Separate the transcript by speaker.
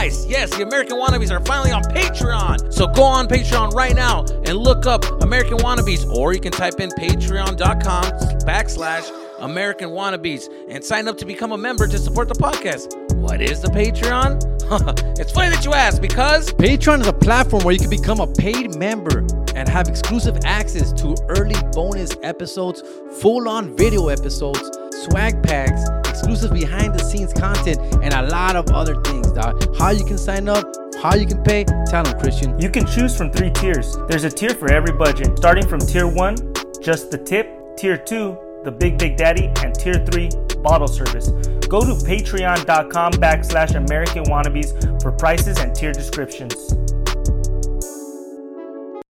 Speaker 1: Guys, yes, the American Wannabes are finally on Patreon. So go on Patreon right now and look up American Wannabes, or you can type in patreon.com backslash American Wannabes and sign up to become a member to support the podcast. What is the Patreon? it's funny that you ask because
Speaker 2: Patreon is a platform where you can become a paid member and have exclusive access to early bonus episodes, full on video episodes, swag packs, exclusive behind the scenes content, and a lot of other things, dog. How you can sign up, how you can pay, tell them, Christian.
Speaker 3: You can choose from three tiers. There's a tier for every budget, starting from tier one, just the tip, tier two, the Big Big Daddy, and tier three, bottle service. Go to patreon.com backslash American Wannabes for prices and tier descriptions.